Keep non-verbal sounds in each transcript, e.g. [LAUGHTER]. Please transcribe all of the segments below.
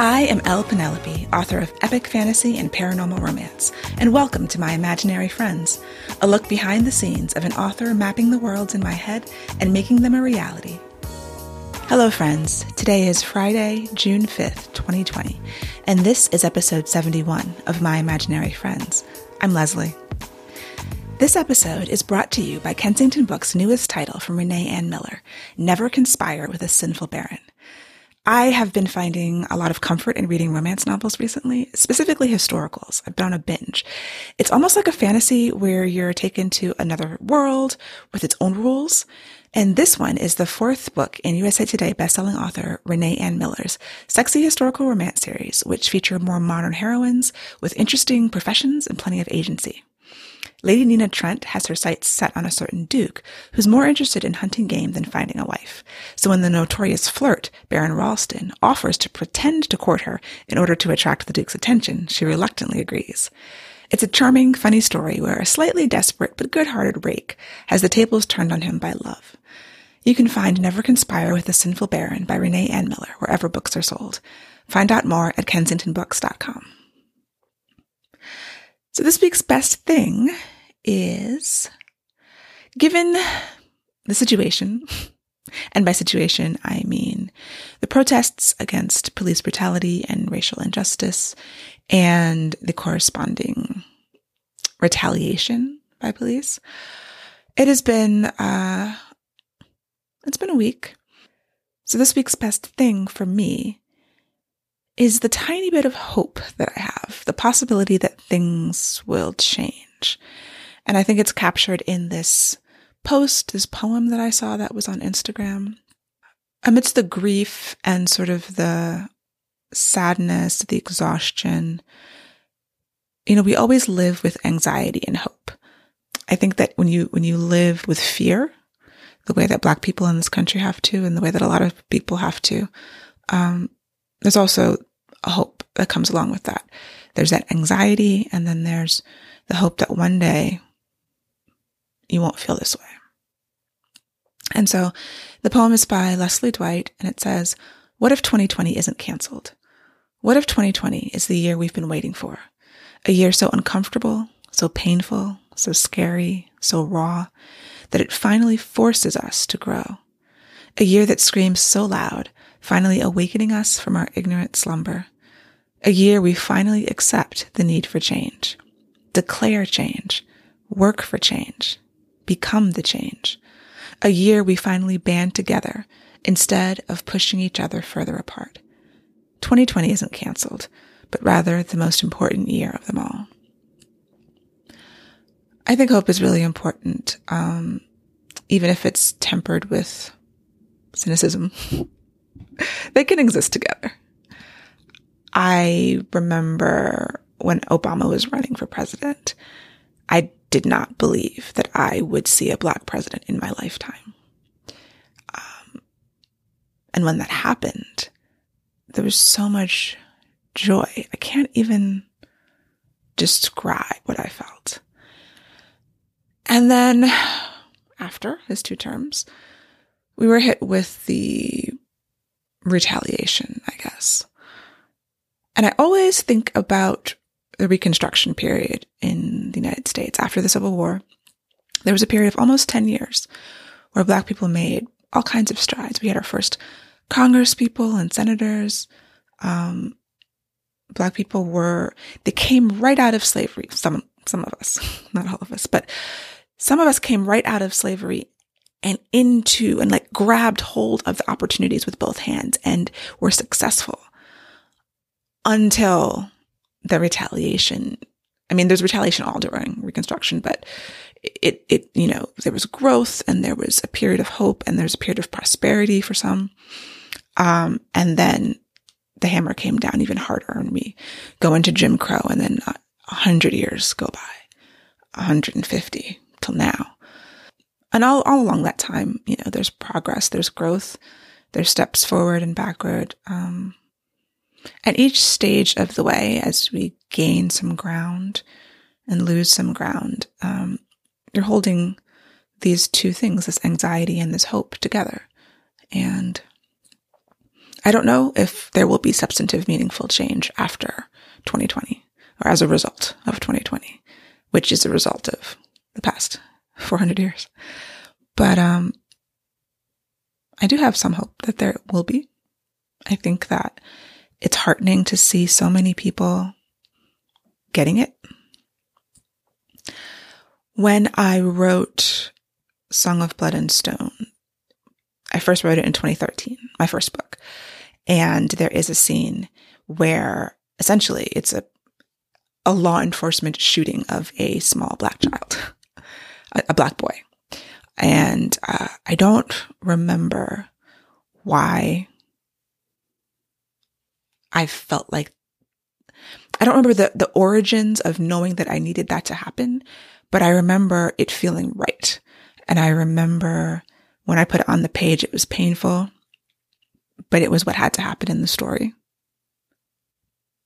I am L. Penelope, author of epic fantasy and paranormal romance, and welcome to my imaginary friends, a look behind the scenes of an author mapping the worlds in my head and making them a reality. Hello, friends. Today is Friday, June 5th, 2020, and this is episode 71 of My Imaginary Friends. I'm Leslie. This episode is brought to you by Kensington Books' newest title from Renee Ann Miller, Never Conspire with a Sinful Baron. I have been finding a lot of comfort in reading romance novels recently, specifically historicals. I've been on a binge. It's almost like a fantasy where you're taken to another world with its own rules. And this one is the fourth book in USA Today bestselling author Renee Ann Miller's sexy historical romance series, which feature more modern heroines with interesting professions and plenty of agency. Lady Nina Trent has her sights set on a certain duke who's more interested in hunting game than finding a wife. So when the notorious flirt, Baron Ralston, offers to pretend to court her in order to attract the duke's attention, she reluctantly agrees. It's a charming, funny story where a slightly desperate but good-hearted rake has the tables turned on him by love. You can find Never Conspire with the Sinful Baron by Renee Ann Miller wherever books are sold. Find out more at kensingtonbooks.com. So this week's best thing is given the situation, [LAUGHS] and by situation, I mean the protests against police brutality and racial injustice and the corresponding retaliation by police. It has been, uh, it's been a week. So this week's best thing for me is the tiny bit of hope that I have, the possibility that things will change. And I think it's captured in this post, this poem that I saw that was on Instagram. Amidst the grief and sort of the sadness, the exhaustion, you know, we always live with anxiety and hope. I think that when you, when you live with fear, the way that black people in this country have to, and the way that a lot of people have to, um, there's also hope that comes along with that. There's that anxiety, and then there's the hope that one day you won't feel this way. And so the poem is by Leslie Dwight, and it says, What if 2020 isn't canceled? What if 2020 is the year we've been waiting for? A year so uncomfortable, so painful, so scary, so raw, that it finally forces us to grow. A year that screams so loud finally awakening us from our ignorant slumber. A year we finally accept the need for change, declare change, work for change, become the change. A year we finally band together instead of pushing each other further apart. 2020 isn't canceled, but rather the most important year of them all. I think hope is really important, um, even if it's tempered with cynicism. [LAUGHS] [LAUGHS] they can exist together. I remember when Obama was running for president, I did not believe that I would see a black president in my lifetime. Um, and when that happened, there was so much joy. I can't even describe what I felt. And then [SIGHS] after his two terms, we were hit with the retaliation, I guess. And I always think about the Reconstruction period in the United States after the Civil War. There was a period of almost 10 years where Black people made all kinds of strides. We had our first Congress people and senators. Um, Black people were, they came right out of slavery. Some, some of us, [LAUGHS] not all of us, but some of us came right out of slavery and into and like grabbed hold of the opportunities with both hands and were successful until the retaliation. I mean, there's retaliation all during Reconstruction, but it, it, you know, there was growth and there was a period of hope and there's a period of prosperity for some. Um, and then the hammer came down even harder and we go into Jim Crow and then a hundred years go by, 150 till now. And all, all along that time, you know, there's progress, there's growth, there's steps forward and backward. Um, at each stage of the way, as we gain some ground and lose some ground, um, you're holding these two things, this anxiety and this hope together. And I don't know if there will be substantive, meaningful change after 2020 or as a result of 2020, which is a result of the past 400 years. But, um, I do have some hope that there will be. I think that it's heartening to see so many people getting it. When I wrote Song of Blood and Stone, I first wrote it in 2013, my first book. And there is a scene where essentially it's a, a law enforcement shooting of a small black child, a, a black boy. And uh, I don't remember why I felt like I don't remember the, the origins of knowing that I needed that to happen, but I remember it feeling right. And I remember when I put it on the page, it was painful, but it was what had to happen in the story.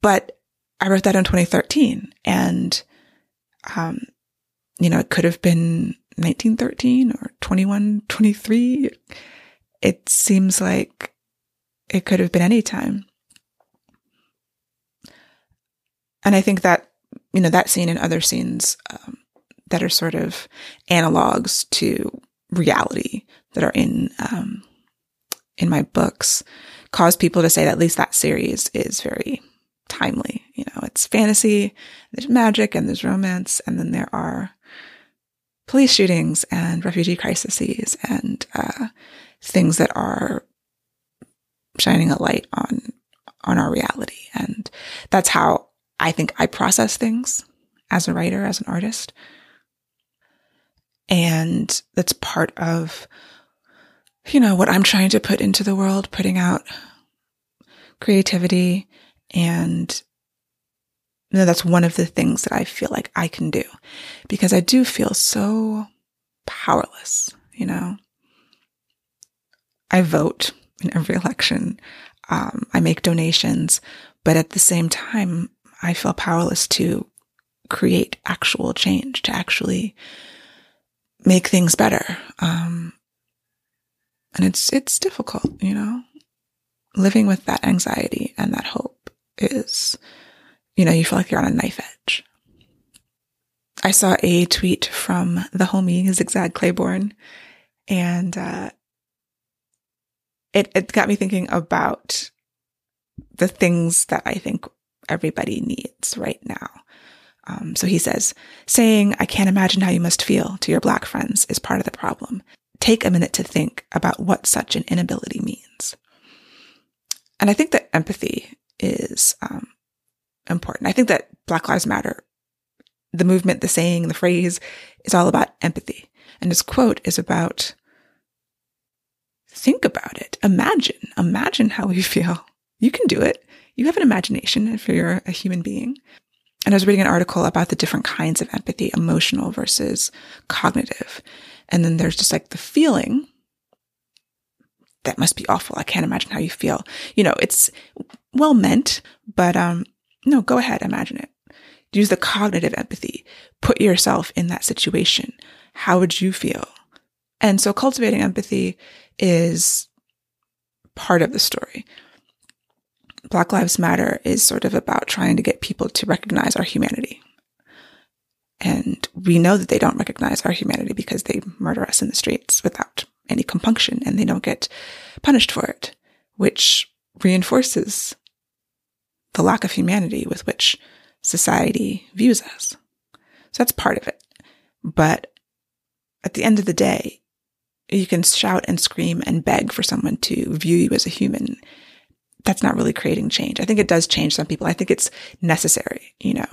But I wrote that in 2013 and, um, you know, it could have been 1913 or 2123. It seems like it could have been any time. And I think that, you know, that scene and other scenes um, that are sort of analogs to reality that are in, um, in my books cause people to say that at least that series is very timely. You know, it's fantasy, there's magic and there's romance, and then there are police shootings and refugee crises and uh, things that are shining a light on on our reality. And that's how I think I process things as a writer, as an artist. And that's part of, you know, what I'm trying to put into the world, putting out creativity and you know, that's one of the things that I feel like I can do because I do feel so powerless, you know. I vote in every [LAUGHS] election. Um, I make donations, but at the same time, I feel powerless to create actual change, to actually make things better. Um, and it's, it's difficult, you know, living with that anxiety and that hope is, you know, you feel like you're on a knife edge. I saw a tweet from the homie ZigZag Claybourne and, uh, it, it got me thinking about the things that I think everybody needs right now. Um, so he says, saying, I can't imagine how you must feel to your black friends is part of the problem. Take a minute to think about what such an inability means. And I think that empathy is um, important. I think that Black Lives Matter, the movement, the saying, the phrase is all about empathy. And his quote is about think about it. Imagine, imagine how we [LAUGHS] feel. You can do it. You have an imagination if you're a human being. And I was reading an article about the different kinds of empathy, emotional versus cognitive. And then there's just like the feeling that must be awful. I can't imagine how you feel. You know, it's well meant, but, um, no, go ahead. Imagine it. Use the cognitive empathy. Put yourself in that situation. How would you feel? And so cultivating empathy is part of the story. Black Lives Matter is sort of about trying to get people to recognize our humanity. And we know that they don't recognize our humanity because they murder us in the streets without any compunction and they don't get punished for it, which reinforces the lack of humanity with which society views us. So that's part of it. But at the end of the day, you can shout and scream and beg for someone to view you as a human. That's not really creating change. I think it does change some people. I think it's necessary, you know,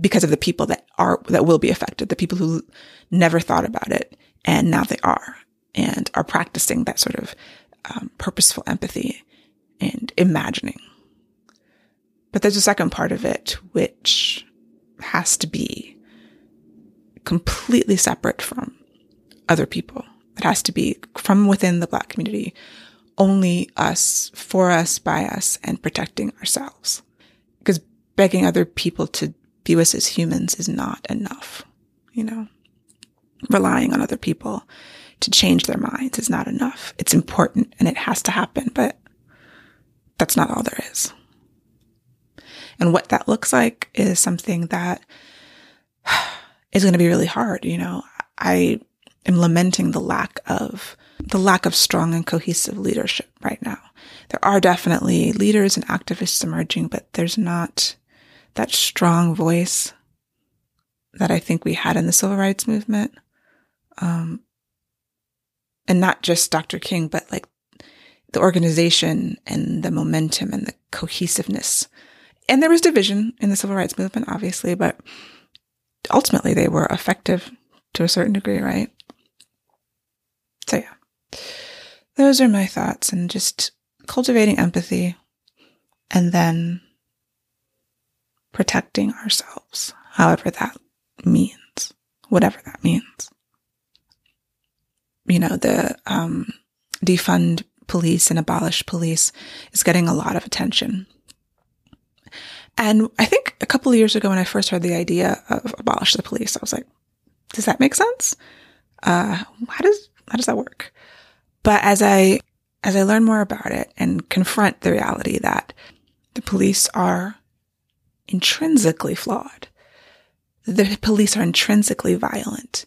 because of the people that are, that will be affected, the people who never thought about it and now they are and are practicing that sort of um, purposeful empathy and imagining. There's a second part of it, which has to be completely separate from other people. It has to be from within the Black community, only us, for us, by us, and protecting ourselves. Because begging other people to view us as humans is not enough, you know? Relying on other people to change their minds is not enough. It's important and it has to happen, but that's not all there is. And what that looks like is something that [SIGHS] is going to be really hard. You know, I am lamenting the lack of the lack of strong and cohesive leadership right now. There are definitely leaders and activists emerging, but there's not that strong voice that I think we had in the civil rights movement. Um, and not just Dr. King, but like the organization and the momentum and the cohesiveness. And there was division in the civil rights movement, obviously, but ultimately they were effective to a certain degree, right? So yeah, those are my thoughts and just cultivating empathy and then protecting ourselves, however that means, whatever that means. You know, the um, defund police and abolish police is getting a lot of attention. And I think a couple of years ago when I first heard the idea of abolish the police, I was like, does that make sense? Uh, how does, how does that work? But as I, as I learn more about it and confront the reality that the police are intrinsically flawed, the police are intrinsically violent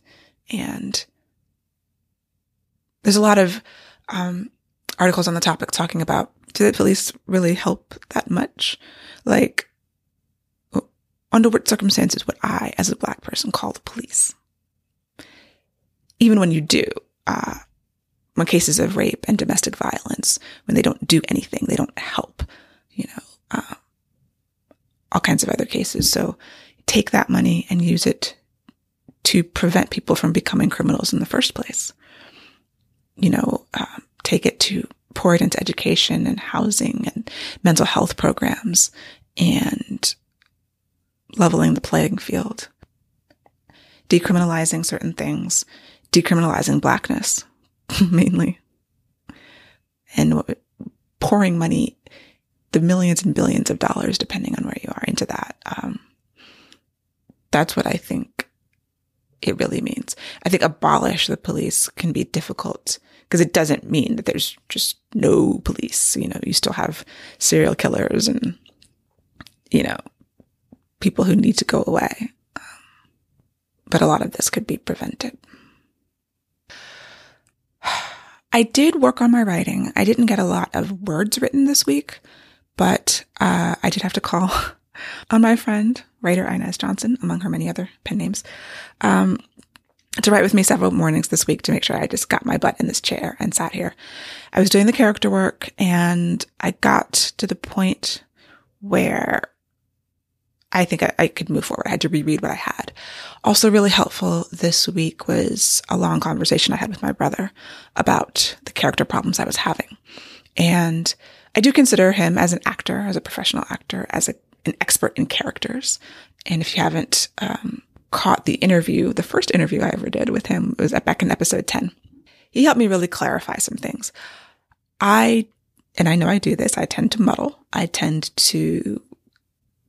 and there's a lot of, um, articles on the topic talking about do the police really help that much? Like, under what circumstances would I, as a black person, call the police? Even when you do, uh, when cases of rape and domestic violence, when they don't do anything, they don't help, you know, uh, all kinds of other cases. So take that money and use it to prevent people from becoming criminals in the first place. You know, um, take it to pour it into education and housing and mental health programs and leveling the playing field, decriminalizing certain things, decriminalizing blackness [LAUGHS] mainly, and pouring money, the millions and billions of dollars, depending on where you are, into that. Um, that's what I think it really means. I think abolish the police can be difficult because it doesn't mean that there's just no police. You know, you still have serial killers and, you know, people who need to go away. Um, but a lot of this could be prevented. [SIGHS] I did work on my writing. I didn't get a lot of words written this week, but uh, I did have to call [LAUGHS] on my friend, writer Inez Johnson, among her many other pen names, um, to write with me several mornings this week to make sure I just got my butt in this chair and sat here. I was doing the character work and I got to the point where I think I, I, could move forward. I had to reread what I had. Also really helpful this week was a long conversation I had with my brother about the character problems I was having. And I do consider him as an actor, as a professional actor, as a, an expert in characters. And if you haven't, um, caught the interview, the first interview I ever did with him was back in episode 10. He helped me really clarify some things. I, and I know I do this, I tend to muddle. I tend to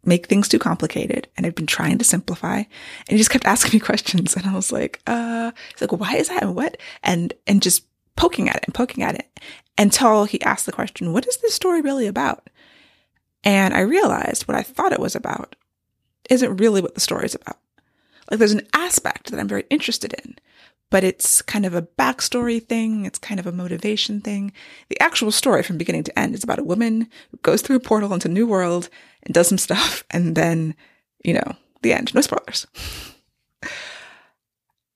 make things too complicated and I've been trying to simplify and he just kept [LAUGHS] asking me questions and I was like, uh, he's like, why is that and what? And, and just poking at it and poking at it until he asked the question, what is this story really about? And I realized what I thought it was about isn't really what the story is about. Like there's an aspect that I'm very interested in, but it's kind of a backstory thing. It's kind of a motivation thing. The actual story from beginning to end is about a woman who goes through a portal into a new world and does some stuff. [LAUGHS] And then, you know, the end. No spoilers.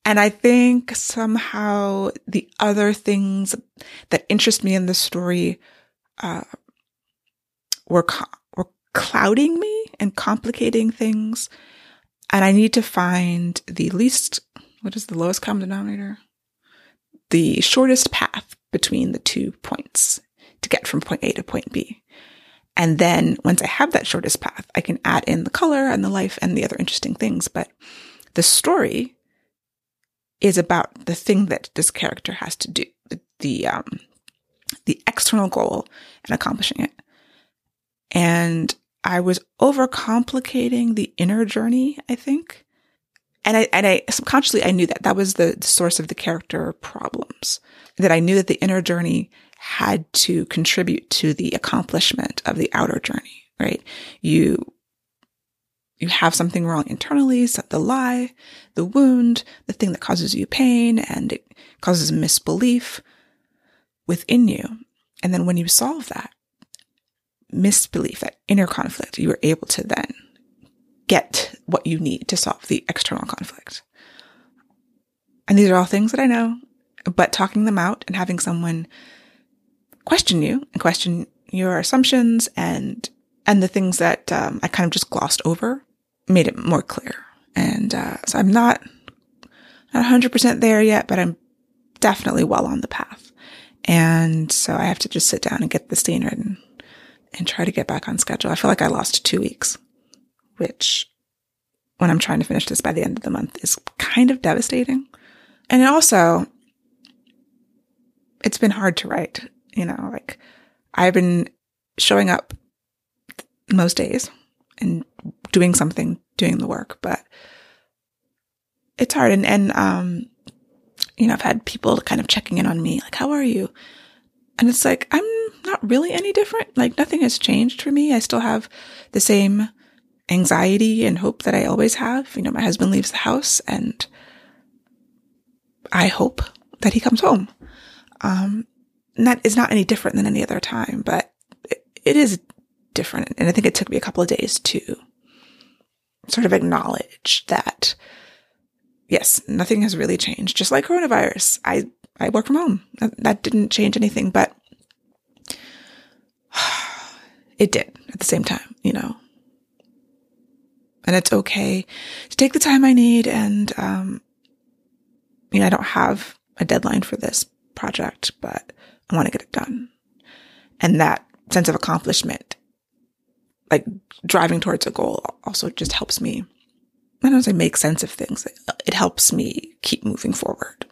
And I think somehow the other things that interest me in the story, uh, were, were clouding me and complicating things. And I need to find the least, what is the lowest common denominator? The shortest path between the two points to get from point A to point B. And then once I have that shortest path, I can add in the color and the life and the other interesting things. But the story is about the thing that this character has to do, the, the, um, the external goal and accomplishing it. And I was overcomplicating the inner journey, I think. And I, and I subconsciously, I knew that that was the, the source of the character problems, that I knew that the inner journey had to contribute to the accomplishment of the outer journey, right? You, you have something wrong internally, so the lie, the wound, the thing that causes you pain and it causes misbelief within you. And then when you solve that misbelief, that inner conflict, you are able to then get what you need to solve the external conflict. And these are all things that I know, but talking them out and having someone question you and question your assumptions and and the things that um, I kind of just glossed over made it more clear. And uh, so I'm not not 100% there yet, but I'm definitely well on the path. And so I have to just sit down and get the scene written and try to get back on schedule. I feel like I lost two weeks, which when I'm trying to finish this by the end of the month is kind of devastating. And also, it's been hard to write, you know, like I've been showing up most days and doing something, doing the work, but it's hard. And, and, um, you know, I've had people kind of checking in on me, like, how are you? And it's like, I'm not really any different. Like nothing has changed for me. I still have the same anxiety and hope that I always have. You know, my husband leaves the house and I hope that he comes home. Um, and that is not any different than any other time, but it, it is different. And I think it took me a couple of days to sort of acknowledge that, yes, nothing has really changed. Just like coronavirus, I, I work from home. That, didn't change anything, but [SIGHS] it did at the same time, you know. And it's okay to take the time I need. And, um, you know, I don't have a deadline for this project, but I want to get it done. And that sense of accomplishment, like driving towards a goal also just helps me. I don't say make sense of things. It helps me keep moving forward.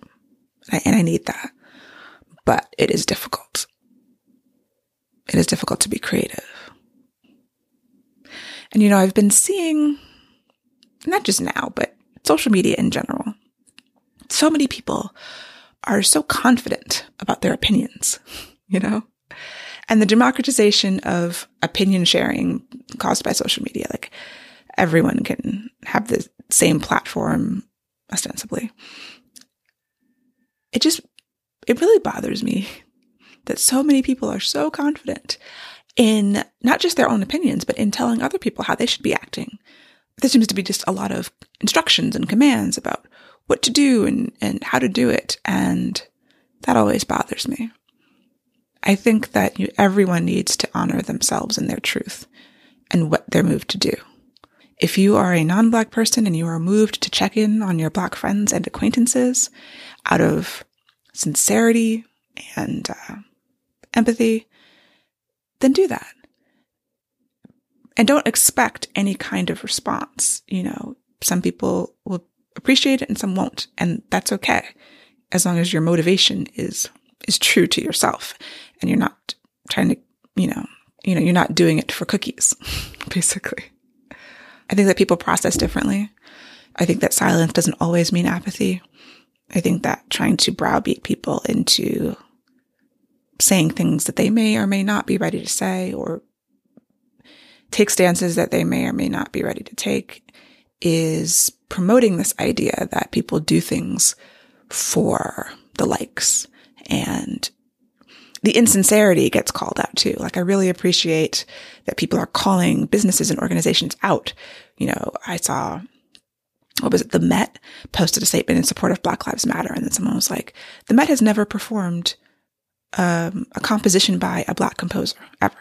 And I, and I need that, but it is difficult. It is difficult to be creative. And, you know, I've been seeing, not just now, but social media in general, so many people are so confident about their opinions, [LAUGHS] you know? And the democratization of opinion sharing caused by social media, like everyone can have the same platform ostensibly. It just, it really bothers me that so many people are so confident in not just their own opinions, but in telling other people how they should be acting. There seems to be just a lot of instructions and commands about what to do and, and how to do it. And that always bothers me. I think that you, everyone needs to honor themselves and their truth and what they're moved to do. If you are a non-black person and you are moved to check in on your black friends and acquaintances out of sincerity and uh, empathy, then do that. And don't expect any kind of response. You know, some people will appreciate it and some won't. And that's okay. As long as your motivation is, is true to yourself and you're not trying to, you know, you know, you're not doing it for cookies, [LAUGHS] basically. I think that people process differently. I think that silence doesn't always mean apathy. I think that trying to browbeat people into saying things that they may or may not be ready to say or take stances that they may or may not be ready to take is promoting this idea that people do things for the likes and the insincerity gets called out too. Like I really appreciate that people are calling businesses and organizations out. You know, I saw what was it? The Met posted a statement in support of Black Lives Matter. And then someone was like, the Met has never performed um, a composition by a black composer ever.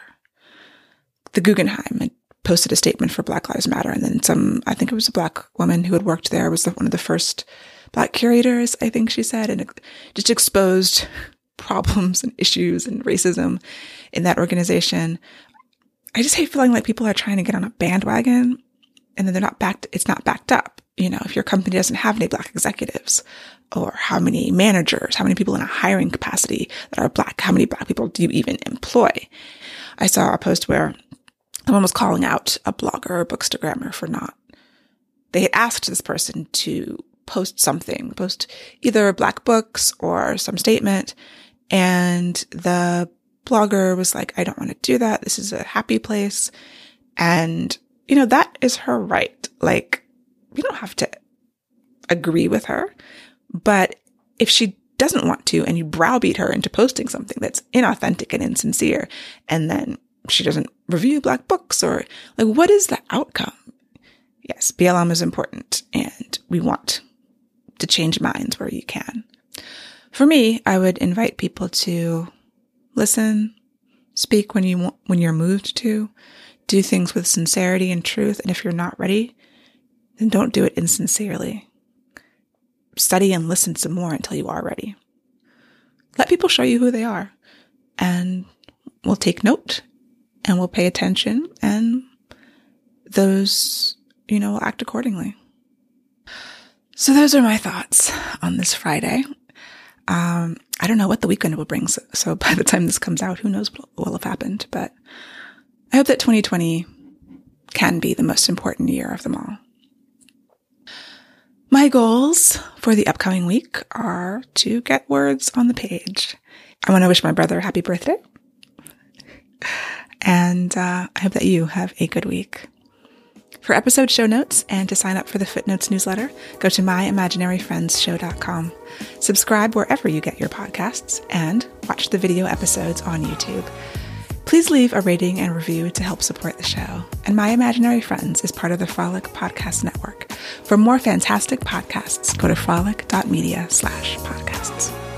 The Guggenheim posted a statement for Black Lives Matter, and then some. I think it was a black woman who had worked there was one of the first black curators. I think she said, and just exposed [LAUGHS] problems and issues and racism in that organization. I just hate feeling like people are trying to get on a bandwagon and then they're not backed. It's not backed up. You know, if your company doesn't have any black executives or how many managers, how many people in a hiring capacity that are black, how many black people do you even employ? I saw a post where someone was calling out a blogger or bookstagrammer for not. They had asked this person to post something, post either black books or some statement. And the blogger was like, I don't want to do that. This is a happy place. And, you know, that is her right. Like, you don't have to agree with her. But if she doesn't want to and you browbeat her into posting something that's inauthentic and insincere, and then she doesn't review black books or like, what is the outcome? Yes, BLM is important and we want to change minds where you can. For me, I would invite people to listen, speak when you want, when you're moved to, do things with sincerity and truth. And if you're not ready, then don't do it insincerely. Study and listen some more until you are ready. Let people show you who they are and we'll take note and we'll pay attention and those, you know, will act accordingly. So those are my thoughts on this Friday. Um, I don't know what the weekend will bring. So, so, by the time this comes out, who knows what will have happened, but I hope that 2020 can be the most important year of them all. My goals for the upcoming week are to get words on the page. I want to wish my brother a happy birthday. And uh, I hope that you have a good week. For episode show notes and to sign up for the Footnotes newsletter, go to myimaginaryfriendsshow.com. Subscribe wherever you get your podcasts and watch the video episodes on YouTube. Please leave a rating and review to help support the show. And My Imaginary Friends is part of the Frolic Podcast Network. For more fantastic podcasts, go to frolic.media slash podcasts.